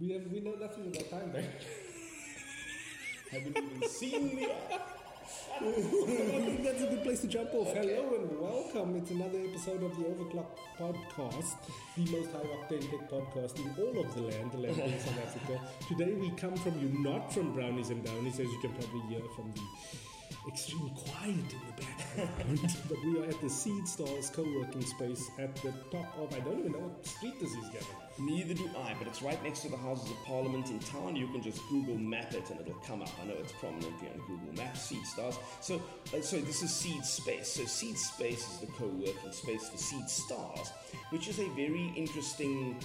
We have we know nothing about TymeBank. Haven't even seen the I think that's a good place to jump off. Hello and welcome. It's another episode of the Overclock podcast, the most high octane tech podcast in all of the land, the land in South Africa. Today we come from you, not from Brownies and Downies, as you can probably hear from the extremely quiet in the background. but we are at the Seed Stars co-working space at the top of I don't even know what street this is, Gavin. Neither do I, but it's right next to the Houses of Parliament in town. You can just Google map it and it'll come up. I know it's prominently on Google Maps, Seed Stars. So, uh, so this is Seed Space. So Seed Space is the co-working space for Seed Stars, which is a very interesting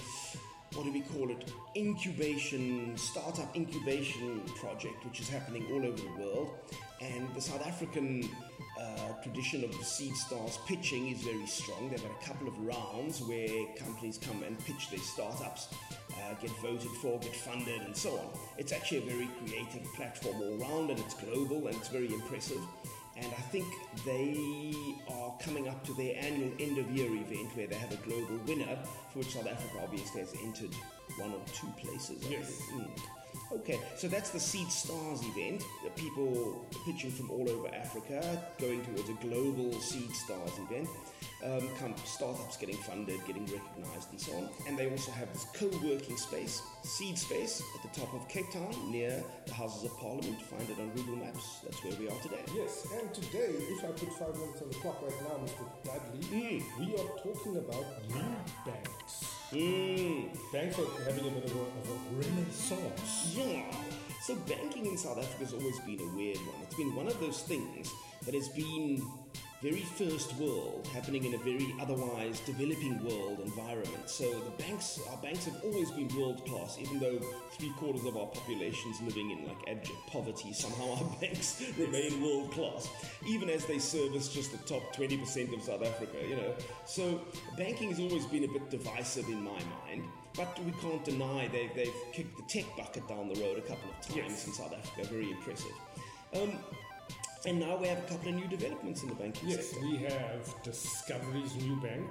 what do we call it, incubation, startup incubation project, which is happening all over the world. And the South African uh, tradition of seed stars pitching is very strong. They've had a couple of rounds where companies come and pitch their startups, uh, get voted for, get funded, and so on. It's actually a very creative platform all round, and it's global and it's very impressive. And I think they are coming up to their annual end of year event where they have a global winner, for which South Africa obviously has entered one or two places. Yes. Mm. Okay, so that's the Seed Stars event. The people pitching from all over Africa going towards a global Seed Stars event um, come startups getting funded, getting recognized, and so on. And they also have this co-working space, Seed Space, at the top of Cape Town, near the Houses of Parliament. Find it on Google Maps. That's where we are today. Yes, and today, if I put five minutes on the clock right now, Mr. Bradley, Mm. we are talking about new banks. Mm. Banks are having a bit of a, of a renaissance. Yeah. So banking in South Africa has always been a weird one. It's been one of those things that has been very first world, happening in a very otherwise developing world environment. So the banks, our banks have always been world class, even though three quarters of our population's living in like abject poverty. Somehow our banks remain world class, even as they service just the top 20% of South Africa, you know. So banking has always been a bit divisive in my mind, but we can't deny they've, they've kicked the tech bucket down the road a couple of times Yes. in South Africa. Very impressive. Um, and now we have a couple of new developments in the banking Yes, sector. we have Discovery's new bank,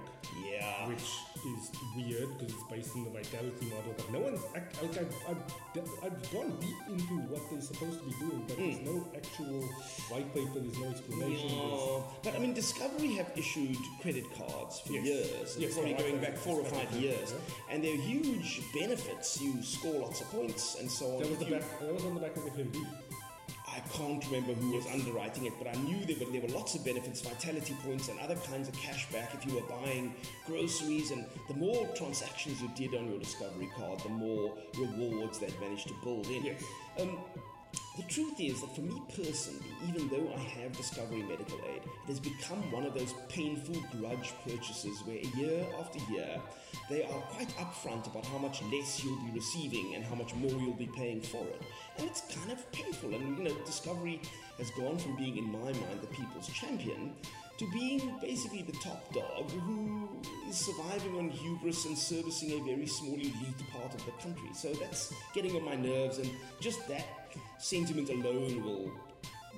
Yeah. which is weird because it's based on the Vitality model, but no one's act, like I've, I've, I've gone deep into what they're supposed to be doing, but there's hmm. no actual white paper, there's no explanation. Yeah. But I mean, Discovery have issued credit cards for Yes. years. Yes, probably I going back four or five years. yeah. And they're huge benefits. You score lots of points and so on. That was, the back, that was on the back of FNB. I can't remember who was underwriting it, but I knew there were, there were lots of benefits, vitality points, and other kinds of cash back if you were buying groceries. And the more transactions you did on your Discovery card, the more rewards they'd managed to build in. Yes. Um, the truth is that for me personally, even though I have Discovery Medical Aid, it has become one of those painful grudge purchases where year after year they are quite upfront about how much less you'll be receiving and how much more you'll be paying for it. And it's kind of painful. And you know, Discovery has gone from being, in my mind, the people's champion to being basically the top dog who is surviving on hubris and servicing a very small elite part of the country. So that's getting on my nerves, and just that sentiment alone will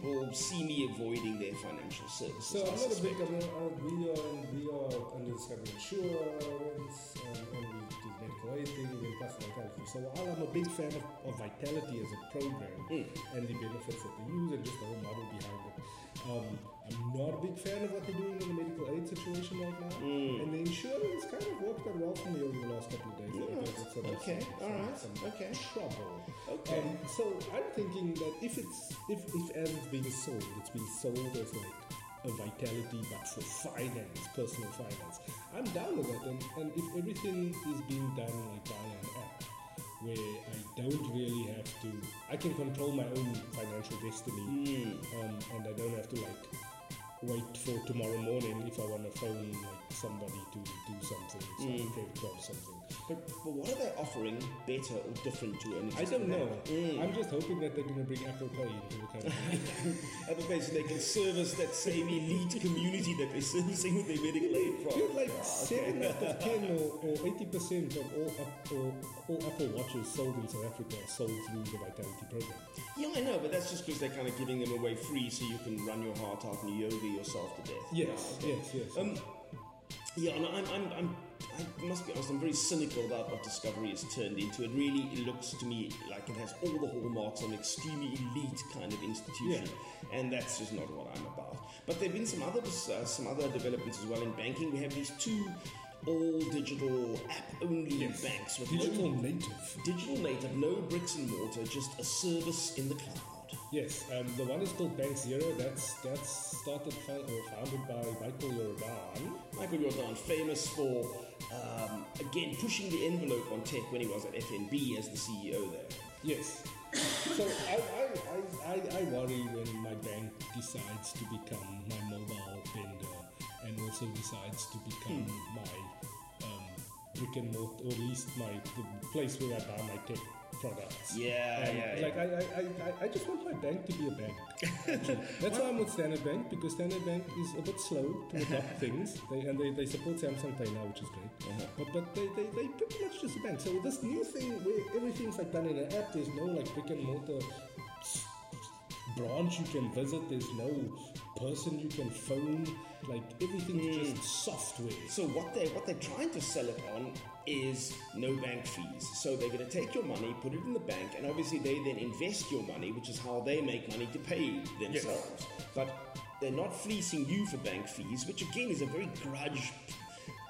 will see me avoiding their financial services. So I I'm not a big, I'm uh, we are, we are under Discovery Insurance, um, and we do medical aid thing, and plus Vitality. So while I'm a big fan of, of Vitality as a program and the benefits that they use and just the whole model behind it, um, I'm not a big fan of what they're doing in the medical aid situation right now. And the insurance kind of worked out well for me over the last couple of days. I Yeah, think it's sort of okay, some, all right, some okay. trouble. Okay. Um, so I'm thinking that if it's if, if as it's being sold, it's being sold as like a vitality but for finance, personal finance. I'm down with that and, and if everything is being done like via an app where I don't really have to I can control my own financial destiny um, and I don't have to like wait for tomorrow morning if I want to phone like somebody to do something, some credit card or something. But, but what are they offering better or different to an I don't know. bank? I'm just hoping that they're going to bring Apple Pay into the country. Apple Pay so they can service that same elite community that they're servicing with their medical aid from. Feels like Ah, seven out of ten or, or eighty percent of all, or, all Apple watches sold in South Africa are sold through the Vitality program. Yeah, I know, but that's just because they're kind of giving them away free so you can run your heart out and yoga yourself to death. Yes, Yeah, okay. yes, yes. Um, yeah, no, I'm, I'm, I'm I must be honest, I'm very cynical about what Discovery has turned into. It really looks to me like it has all the hallmarks of an extremely elite kind of institution, and that's just not what I'm about. But there have been some other uh, some other developments as well in banking. We have these two all digital app only Yes. banks with Digital native. digital native, no bricks and mortar, just a service in the cloud. Yes, um, the one is called Bank Zero. That's that's started or founded by Michael Jordaan. Michael Jordaan, famous for um, again pushing the envelope on tech when he was at FNB as the CEO there. Yes. So I, I, I, I, worry when my bank decides to become my mobile vendor and also decides to become my um, brick and mortar, or at least my the place where I buy my tech products. Yeah, And, yeah, Like I, I, I, I- I just want my bank to be a bank. That's why I'm with Standard Bank because Standard Bank is a bit slow to adopt things. They, and they, they support Samsung Pay now, which is great. Uh-huh. But but they, they, they pretty much just a bank. So this new thing where everything's like done in an app, there's no like brick and mortar branch you can visit. There's no person you can phone. Like everything's Hmm. just software. So what they what they're trying to sell it on is no bank fees. So they're going to take your money, put it in the bank, and obviously they then invest your money, which is how they make money to pay themselves. But they're not fleecing you for bank fees, which again is a very grudge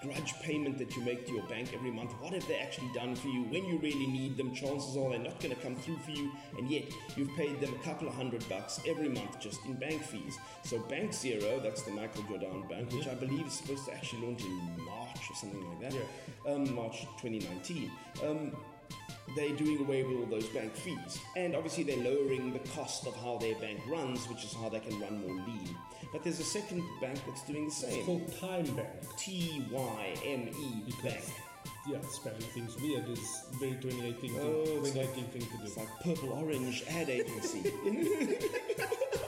grudge payment that you make to your bank every month. What have they actually done for you when you really need them? Chances are they're not going to come through for you, and yet you've paid them a couple of hundred bucks every month just in bank fees. So Bank Zero, that's the Michael Jordaan Bank, which I believe is supposed to actually launch in March or something like that. Yeah. Um, March 2019. Um, they're doing away with all those bank fees. And obviously, they're lowering the cost of how their bank runs, which is how they can run more lean. But there's a second bank that's doing the It's same. called Time Bank. T Y M E Bank. yeah, spelling things weird is very 2018 thing, Oh, it's 2019 thing to do. It's like purple orange ad agency.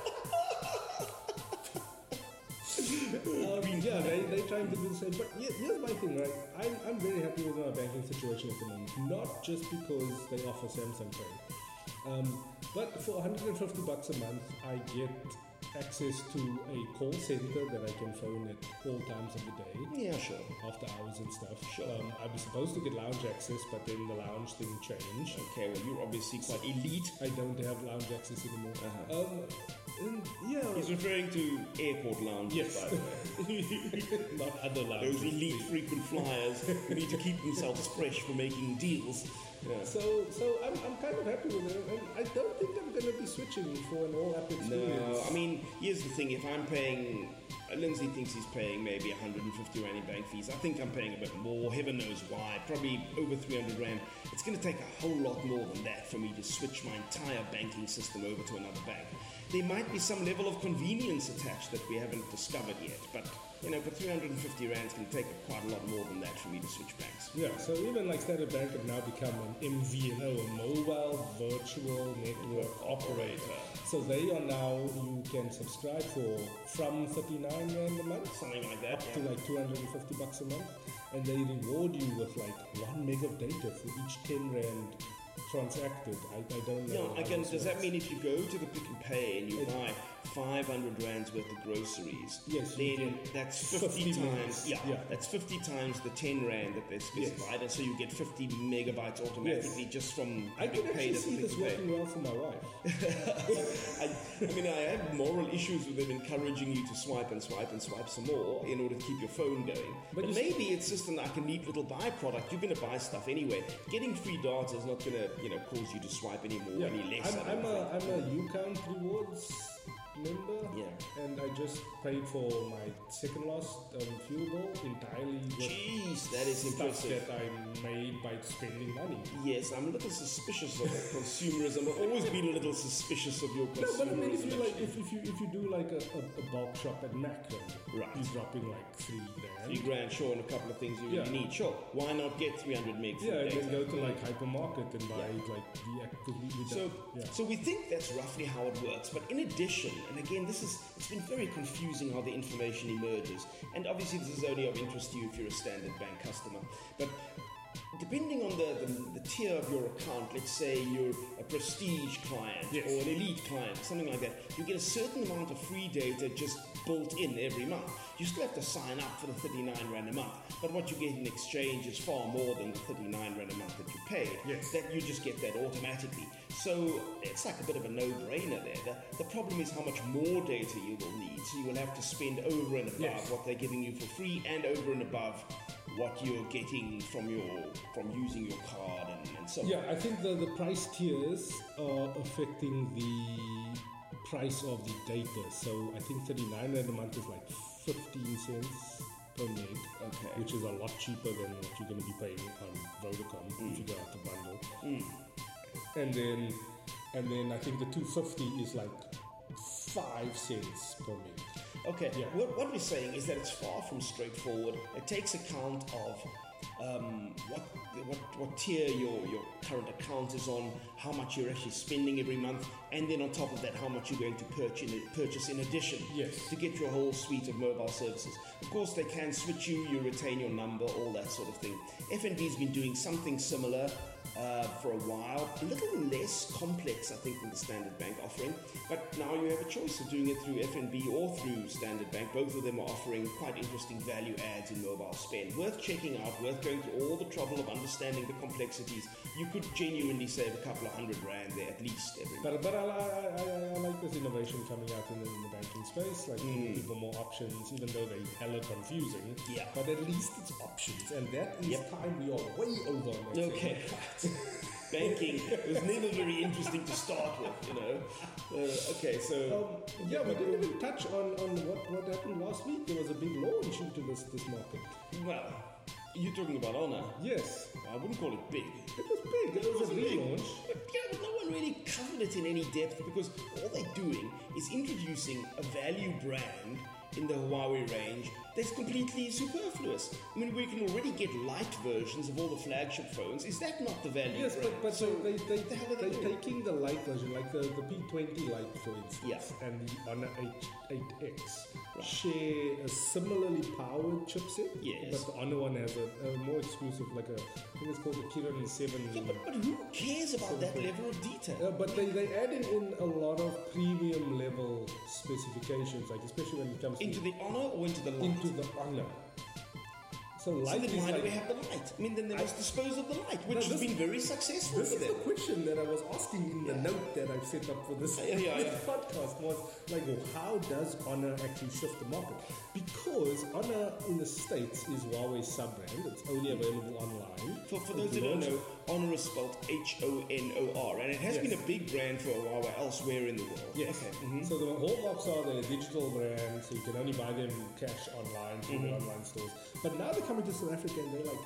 Um, yeah, they, they're trying to do the same. But here- here's my thing, right? I'm, I'm very happy with my banking situation at the moment. Not just because they offer Samsung Pay. Um, but for 150 bucks a month, I get access to a call center that I can phone at all times of the day. yeah, sure. After hours and stuff. Sure. Um, I was supposed to get lounge access, but then the lounge thing changed. Okay, well, you're obviously quite elite. I don't have lounge access anymore. Uh-huh. Um, and yeah. He's referring to airport lounges, Yes. by the way. Not other lounges. Those elite frequent flyers who need to keep themselves fresh for making deals. Yeah. So, so I'm, I'm kind of happy with it, and I don't think I'm going to be switching for an all-app experience. No, I mean, here's the thing. If I'm paying, uh, Lindsey thinks he's paying maybe 150 rand in bank fees. I think I'm paying a bit more. Heaven knows why. Probably over 300 rand. It's going to take a whole lot more than that for me to switch my entire banking system over to another bank. There might be some level of convenience attached that we haven't discovered yet, but you know, for 350 rand, can take quite a lot more than that for me to switch banks. Yeah, so even like Standard Bank have now become an MVNO, a mobile virtual network operator. So they are now you can subscribe for from 39 rand a month Something like that. to yeah. like 250 bucks a month, and they reward you with like one meg of data for each 10 rand transacted. I, I don't know. No, again, does that mean if you go to the Pick n Pay and you It- buy 500 rands worth of groceries, Yes, then that's 50, 50 times, yeah, yeah. that's 50 times the 10 rand that they specified, and so you get 50 megabytes automatically just from I can paid actually see this Pay. working well for my wife. I, I mean, I have moral issues with them encouraging you to swipe and swipe and swipe some more in order to keep your phone going. But, But you see- maybe it's just an, like a neat little byproduct. You're going to buy stuff anyway. Getting free data is not going to, you know, cause you to swipe any more, Yeah, any less. I'm, I'm a. I'm a UCount rewards member. Yeah. And I just paid for my second last um, fuel bill entirely Jeez, that is stuff impressive. that I made by spending money. Yes, I'm a little suspicious of consumerism. I've always been a little suspicious of your consumerism. No, but I mean, if you like, if, if you if you do like a, a, a bulk shop at Makro, Right. he's dropping like three grand. Three grand, sure, and a couple of things you really need. Sure, why not get 300 megs? Yeah, and then go to like hypermarket and buy Yeah. like the act- 'cause we, we So, yeah. so we think that's roughly how it works. But in addition, and again, this is it's been very confusing how the information emerges. And obviously, this is only of interest to you if you're a standard bank customer. But depending on the, the, the, tier of your account, let's say you're a prestige client yes. or an elite client, something like that, you get a certain amount of free data just built in every month. You still have to sign up for the 39 Rand a month, but what you get in exchange is far more than the 39 Rand a month that you pay. Yes. That you just get that automatically. So it's like a bit of a no-brainer there. The, the problem is how much more data you will need. So you will have to spend over and above yes. what they're giving you for free and over and above what you're getting from your from using your card and, and so yeah, on. Yeah, I think the, the price tiers are affecting the price of the data. So I think 39 rand a month is like 15 cents per meg, okay. which is a lot cheaper than what you're going to be paying on Vodacom mm. if you go out to bundle. Mm. And then and then I think the 250 is like 5 cents per meg. Okay, yeah. what, what we're saying is that it's far from straightforward. It takes account of um, what, what, what tier your, your current account is on, how much you're actually spending every month, and then on top of that, how much you're going to purchase in, purchase in addition yes. to get your whole suite of mobile services. Of course, they can switch you, you retain your number, all that sort of thing. FNB's been doing something similar uh, for a while. A little less complex, I think, than the Standard Bank offering. But now you have a choice of doing it through FNB or through Standard Bank. Both of them are offering quite interesting value adds in mobile spend. Worth checking out, worth going through all the trouble of understanding the complexities. You could genuinely save a couple of hundred rand there at least every But, but I, I, I, like this innovation coming out in the, in the banking space, like mm. people more options, even though they're hella confusing. Yeah. But at least it's options, and that is yep. time we are way over. Okay. banking was never very interesting to start with, you know. Uh, okay, so um, yeah, we didn't even touch on, on what, what happened last week. There was a big launch into this this market. Well, you're talking about Honor. Yes. I wouldn't call it big. It was big. It, it was, was, a relaunch. But, yeah, but no one really covered it in any depth because all they're doing is introducing a value brand in the Huawei range that's completely superfluous. I mean, we can already get light versions of all the flagship phones. Is that not the value? Yes, brand? but, but so they, they, the they, they're taking the light version, like the, the P20 Lite, for instance, yeah. and the Honor H, 8X, right. share a similarly powered chipset. Yes. But the Honor one has a, a, more exclusive, like a, I think it's called the Kirin 7. Yeah, but, but who cares about that level of detail? Uh, but they, they added in a lot of premium level specifications, like especially when it comes into the Honor or into the Lite? Into the Honor. So light so then why like, do we have the light? I mean, then they must dispose of the light, which has been very successful This is them. the question that I was asking in the yeah. note that I've set up for this, yeah, yeah, podcast was like, well, how does Honor actually shift the market? Because Honor in the States is Huawei's sub-brand. It's only available online. For, for those who don't know, Honor is spelled H-O-N-O-R, and it has yes. been a big brand for Huawei elsewhere in the world. Yes. Okay. Mm-hmm. So the hallmarks are the digital brand, so you can only buy them cash online through mm-hmm. the online stores. But now they're coming to South Africa and they're like,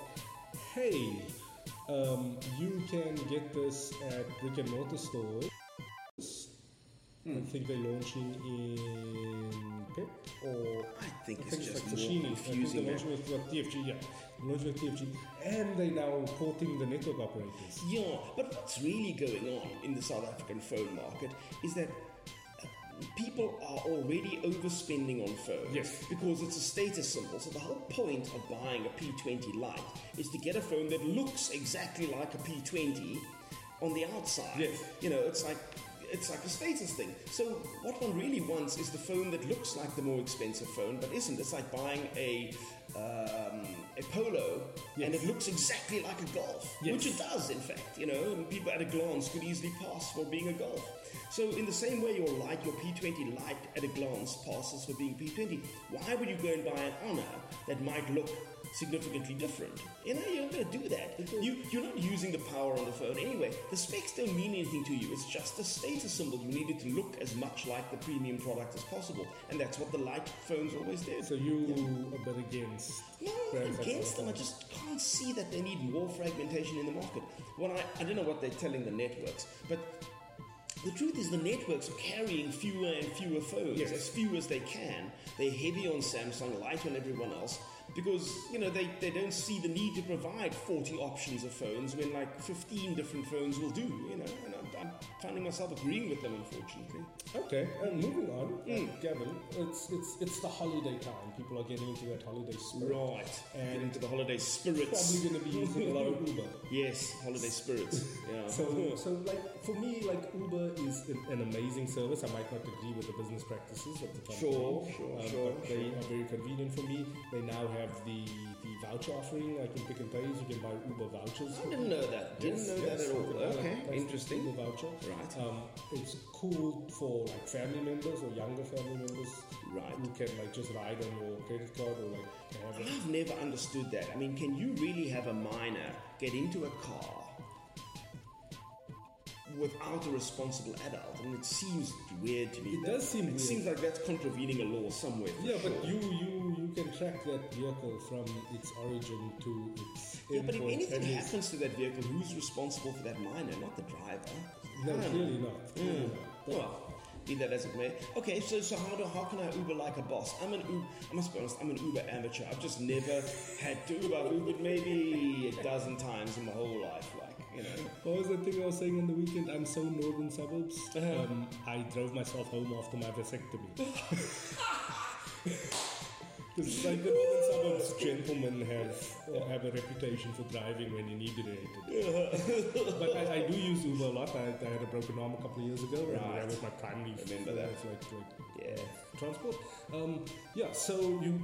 hey, um, you can get this at brick and mortar stores. Mm. I think they're launching in PEP or I think I it's think just it's like more confusing. I think they're launching with what, TFG, yeah, launching with TFG, and they're now porting the network operators. Yeah, but what's really going on in the South African phone market is that people are already overspending on phones yes. because it's a status symbol. So the whole point of buying a P20 Lite is to get a phone that looks exactly like a P20 on the outside. Yes. You know, it's like it's like a status thing. So what one really wants is the phone that looks like the more expensive phone, but isn't. It's like buying a um, a Polo, yes. and it looks exactly like a Golf, yes. which it does, in fact. You know, and people at a glance could easily pass for being a Golf. So in the same way your light, your P20 light at a glance passes for being P20, why would you go and buy an Honor that might look significantly different? You know, you're not going to do that. Mm-hmm. You, you're not using the power on the phone anyway. The specs don't mean anything to you. It's just a status symbol. You need it to look as much like the premium product as possible. And that's what the light phones always did. So you yeah. a bit against? No, against them. I just can't see that they need more fragmentation in the market. Well, I, I don't know what they're telling the networks, but the truth is, the networks are carrying fewer and fewer phones, yes. as few as they can. They're heavy on Samsung, light on everyone else. Because you know they, they don't see the need to provide 40 options of phones when like 15 different phones will do you know and uh, I'm, finding myself agreeing with them unfortunately Okay, and moving on, Mm. Gavin, it's, it's, it's the holiday time. People are getting into that holiday spirit. right and into the holiday spirits Probably going to be using a lot of Uber. yes holiday spirits yeah So, so like for me, like Uber is an, an amazing service. I might not agree with the business practices of the company. Sure, sure, um, sure, But they are very convenient for me. They now have the the voucher offering. I can Pick n Pays, you can buy Uber vouchers. I didn't know that didn't Yes, know yes, that at all can okay interesting Uber voucher. right Um, it's cool for like family members or younger family members right who can like just ride on your credit card or like have it. I've never understood that. I mean, can you really have a minor get into a car without a responsible adult? I mean, it seems weird to me. It does seem It weird. seems like that's contravening a law somewhere. Yeah, but you you you can track that vehicle from its origin to its Yeah, but if anything happens to that vehicle, who's responsible for that minor? Not the driver. No, don't clearly not. Clearly Mm. not. Well, be that as it may. Okay, so so how do how can I Uber like a boss? I'm an Uber. I must be honest. I'm an Uber amateur. I've just never had to Uber. I've Ubered maybe a dozen times in my whole life. Like you know. What was the thing I was saying on the weekend? I'm so northern suburbs. Uh-huh. Um, I drove myself home after my vasectomy. It's like the northern suburbs gentlemen have uh, have a reputation for driving when inebriated. but I, I do use Uber a lot. I, I had a broken arm a couple of years ago, and Right. that was my primary Remember that. like, like Yeah. transport. Um, yeah, so you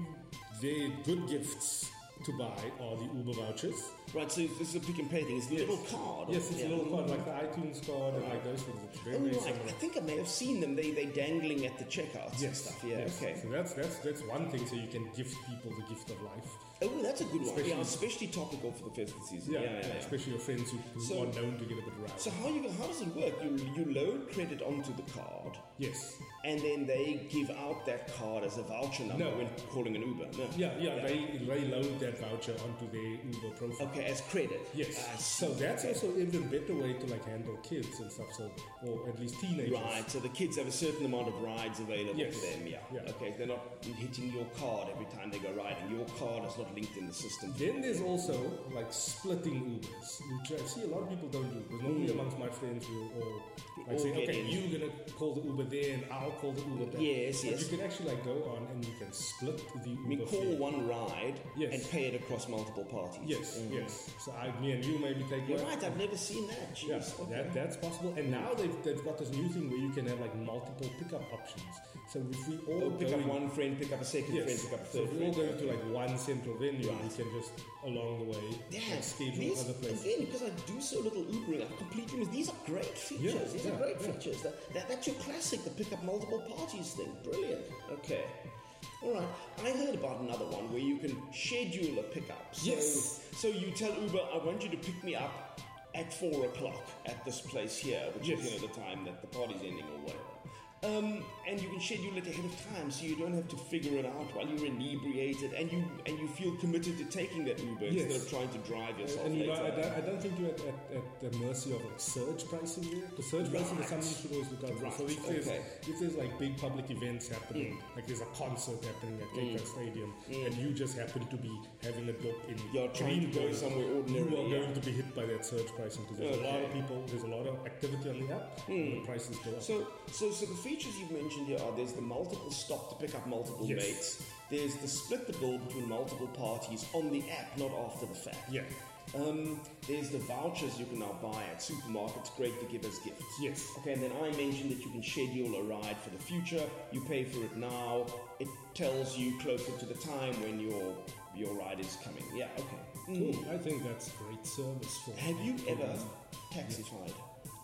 very good gifts to buy are the Uber vouchers. Right, so this is a Pick n Pay thing. It's a Yes. little card. Yes, it's Yeah. a little card like the iTunes card and like those things. It's very, Oh, very right. similar. I think I may have seen them. They they dangling at the checkouts and stuff. Yeah. yes. Okay. So that's that's that's one thing. So you can gift people the gift of life. Oh, that's a good one. Especially- yeah, especially topical for the festive season. Yeah, Yeah, yeah. yeah. especially your friends who, who So- are known to get a bit rowdy. So how you how does it work? You you load credit onto the card, yes. And then they give out that card as a voucher number No. when calling an Uber. No. Yeah, yeah, They, they load that voucher onto their Uber profile. Okay, as credit. Yes. Ah, I so that's also even better way to like handle kids and stuff. So, or at least teenagers. Right, so the kids have a certain amount of rides available Yes. to them, yeah. Yeah. Okay, they're not hitting your card every time they go riding. Your card is not linked in the system. Then there's also like splitting Ubers, which I see a lot of people don't do. Because normally hmm. amongst my friends, we'll all like say, okay, in. you're gonna call the Uber there, and I'll call the Uber. Yes, but yes. You can actually like go on and you can split the Uber mean, call fee. one ride Yes. and pay it across multiple parties. Yes, Mm. yes. So I, me and you maybe take You're right, I've never seen that. Jeez. Yeah, okay. that, that's possible. And now they've, they've got this new thing where you can have like multiple pickup options. So if we all Oh, pick go up one friend, pick up a second yes, friend, pick up a so third if we all go to like one central venue, Right. we can just along the way Yeah, like, schedule these, other places. again, because I do so little Ubering, I completely miss. These are great features. Yeah, these yeah, are great features. That, that, that's your classic, the pick up multiple parties thing. Brilliant. Okay. All right. I heard about another one where you can schedule a pickup. So, Yes. So you tell Uber, I want you to pick me up at four o'clock at this place here, which Yes. is you know the time that the party's ending or whatever. Um, and you can schedule it ahead of time, so you don't have to figure it out while you're inebriated, and you and you feel committed to taking that Uber Yes. instead of trying to drive yourself And you know. I don't, I don't think you're at, at, at the mercy of like surge pricing there. The surge pricing is something you should always look out for. Right, So if there's, okay. if there's like big public events happening, Mm. like there's a concert happening at Cape Town Stadium, and you just happen to be having a book in You're trying to go somewhere you are yeah. going to be hit by that surge pricing because there's a lot of people, there's a lot of activity on the app, and the prices go up. So, so, so the features you've mentioned here are there's the multiple stop to pick up multiple Yes. mates. There's the split the bill between multiple parties on the app, not after the fact. yeah, Um, there's the vouchers you can now buy at supermarkets, great to give as gifts. yes. Okay, and then I mentioned that you can schedule a ride for the future. You pay for it now. It tells you closer to the time when your your ride is coming. Yeah, okay. Cool. I think that's great service for. Have you ever taxified?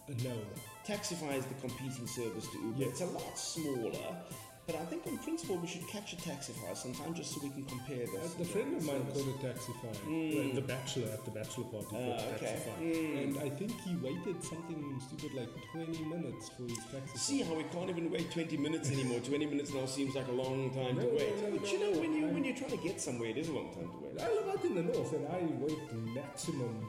Uh, no. Taxify is the competing service to Uber. Yes. It's a lot smaller, but I think on principle we should catch a taxi Taxify sometime just so we can compare this. Uh, the friend of mine service. called it Taxify. Uh, the Bachelor at the Bachelor party called Ah, okay. Taxify. Mm. And I think he waited something stupid like 20 minutes for his taxi. See how we can't even wait 20 minutes anymore. 20 minutes now seems like a long time to No, no, wait. no, but no, you know, no, when you when you're trying to get somewhere, it is a long time to wait. I live out in the north and I wait maximum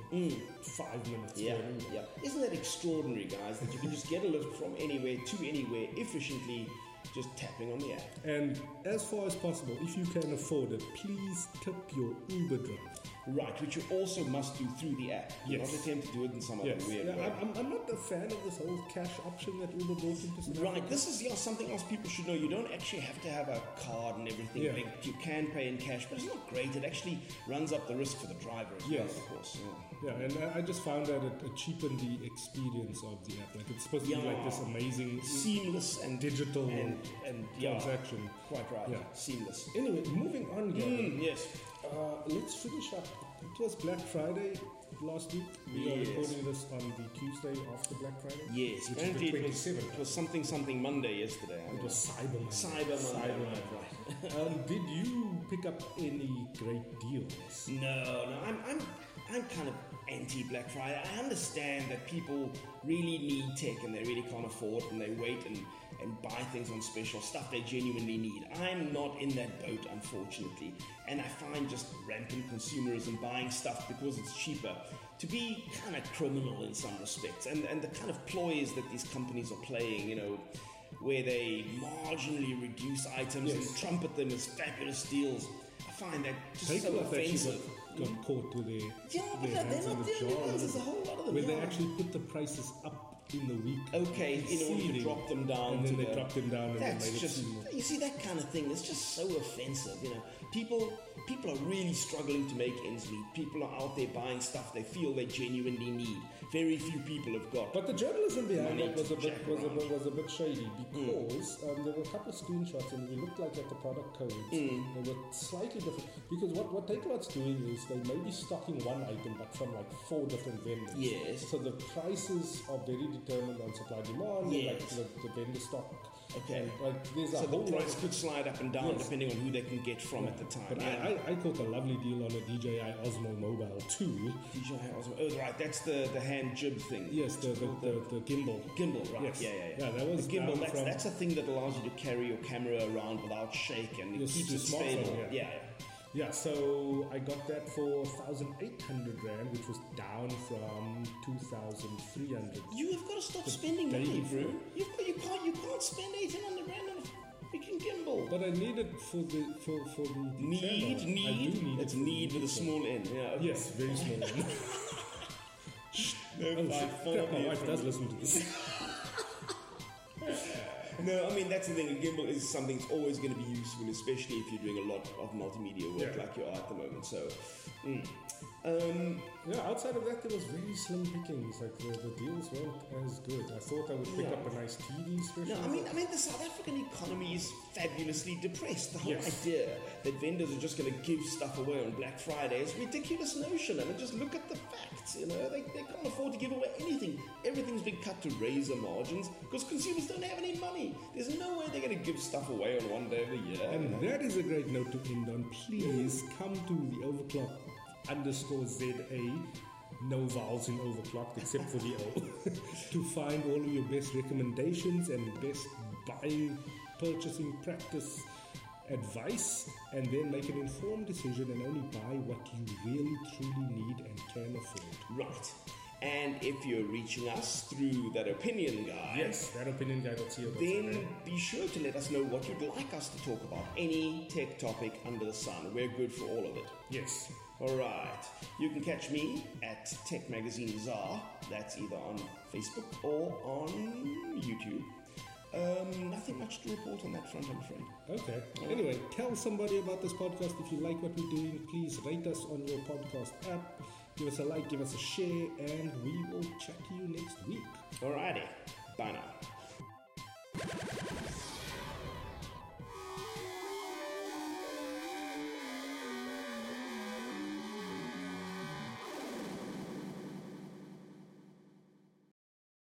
five minutes. Yeah, for an Uber. yeah. Isn't that extraordinary, guys? That you can just get a lift from anywhere to anywhere efficiently, just tapping on the app. And as far as possible, if you can afford it, please tip your Uber driver. Right, which you also must do through the app. You're Yes. not attempt to do it in some Yes, other weird yeah, way. I'm, I'm- I'm not a fan of this whole cash option that Uber brought into South Right, Africa. this is yeah, something else people should know. You don't actually have to have a card and everything Yeah. linked. You can pay in cash, but it's not great. It actually runs up the risk for the driver as Yes. well, of course. Yeah. Yeah, and I, I just found that it, it cheapened the experience of the app. Like it's supposed to be like this amazing Seamless and digital and, and yeah, transaction. quite right. Yeah. Seamless. Anyway, moving on, Mm, yes. Uh, let's finish up. It was Black Friday last week. We are recording this on the Tuesday after Black Friday. Yes. Apparently it was, 27th. it was something something Monday yesterday. It was Cyber Monday. Cyber Monday, Cyber Monday. um, did you pick up any great deals? No, no, I'm, I'm, I'm kind of anti Black Friday. I understand that people really need tech and they really can't afford and they wait and, and buy things on special stuff they genuinely need. I'm not in that boat, unfortunately, and I find just rampant consumerism buying stuff because it's cheaper to be kind of criminal in some respects. And, and the kind of ploys that these companies are playing, you know. Where they marginally reduce items Yes. and trumpet them as fabulous deals. I find that just so Takealot actually offensive. got, got caught with their, Yeah, but their they're not the only ones. There's a whole lot of them. Where they actually put the prices up in the week. Okay, in order to drop them down And then they the- dropped them down and That's just you see that kind of thing. It's just so offensive. You know, people people are really struggling to make ends meet. People are out there buying stuff they feel they genuinely need. Very few people have got. But the journalism behind that was a bit was a, around. bit- was a bit shady because um, there were a couple of screenshots and we looked like at the product codes. Mm. They were slightly different because what what Takealot's doing is they may be stocking one item but from like four different vendors. Yes. So the prices are very determined on supply demand. and, Yes. Like the, the vendor stock. Okay. Like there's a so the whole lot price could slide up and down Yes. depending on who they can get from at the time. But yeah. I, I, I caught a lovely deal on a DJI Osmo Mobile 2. DJI Osmo. Oh, right. That's the, the hand jib thing. Yes, the, the, the, the gimbal. Gimbal, right? Yes. Yeah, yeah, yeah. Yeah, that was the gimbal. That's, from- that's a thing that allows you to carry your camera around without shake and it Your- keeps it stable. yeah. yeah. Yeah, so I got that for 1,800 Rand, which was down from 2,300. You have got to stop spending day money, before. bro. You've got, you can't you can't spend eighteen hundred rand on a freaking gimbal. But I need it for the for, for the the Need, channel. I do need, need it's it for the need with a small n. Yeah. okay. Yes, very small. one. No, oh, fine, shit, my wife does listen to this. No, I mean that's the thing. A gimbal is something that's always going to be useful, especially if you're doing a lot of multimedia work Yeah. like you are at the moment. So, mm. Um, Yeah, outside of that, there was very slim pickings. Like the, the deals weren't as good. I thought I would pick Yeah. up a nice TV special. No, I mean, I mean, the South African economy is fabulously depressed. The whole Yes. idea that vendors are just going to give stuff away on Black Friday is a ridiculous notion. I mean, just look at the facts. You know, they, they can't afford to give away anything. Everything's been cut to razor margins because consumers don't have any money. There's no way they're going to give stuff away on one day of the year. And that is a great note to end on. Please come to the overclock underscore ZA, no vowels in overclocked except for the O, to find all of your best recommendations and best buying, purchasing practice advice, and then make an informed decision and only buy what you really truly need and can afford. Right. And if you're reaching us through that opinion guide, Yes, that opinion guy will see you. then be sure to let us know what you'd like us to talk about. Any tech topic under the sun. We're good for all of it. Yes. All right. You can catch me at Tech Magazine ZA. That's either on Facebook or on YouTube. Um, nothing much to report on that front, I'm afraid. Okay. Anyway, tell somebody about this podcast. If you like what we're doing, please rate us on your podcast app. Give us a like, give us a share, and we will chat to you next week. Alrighty. Bye now.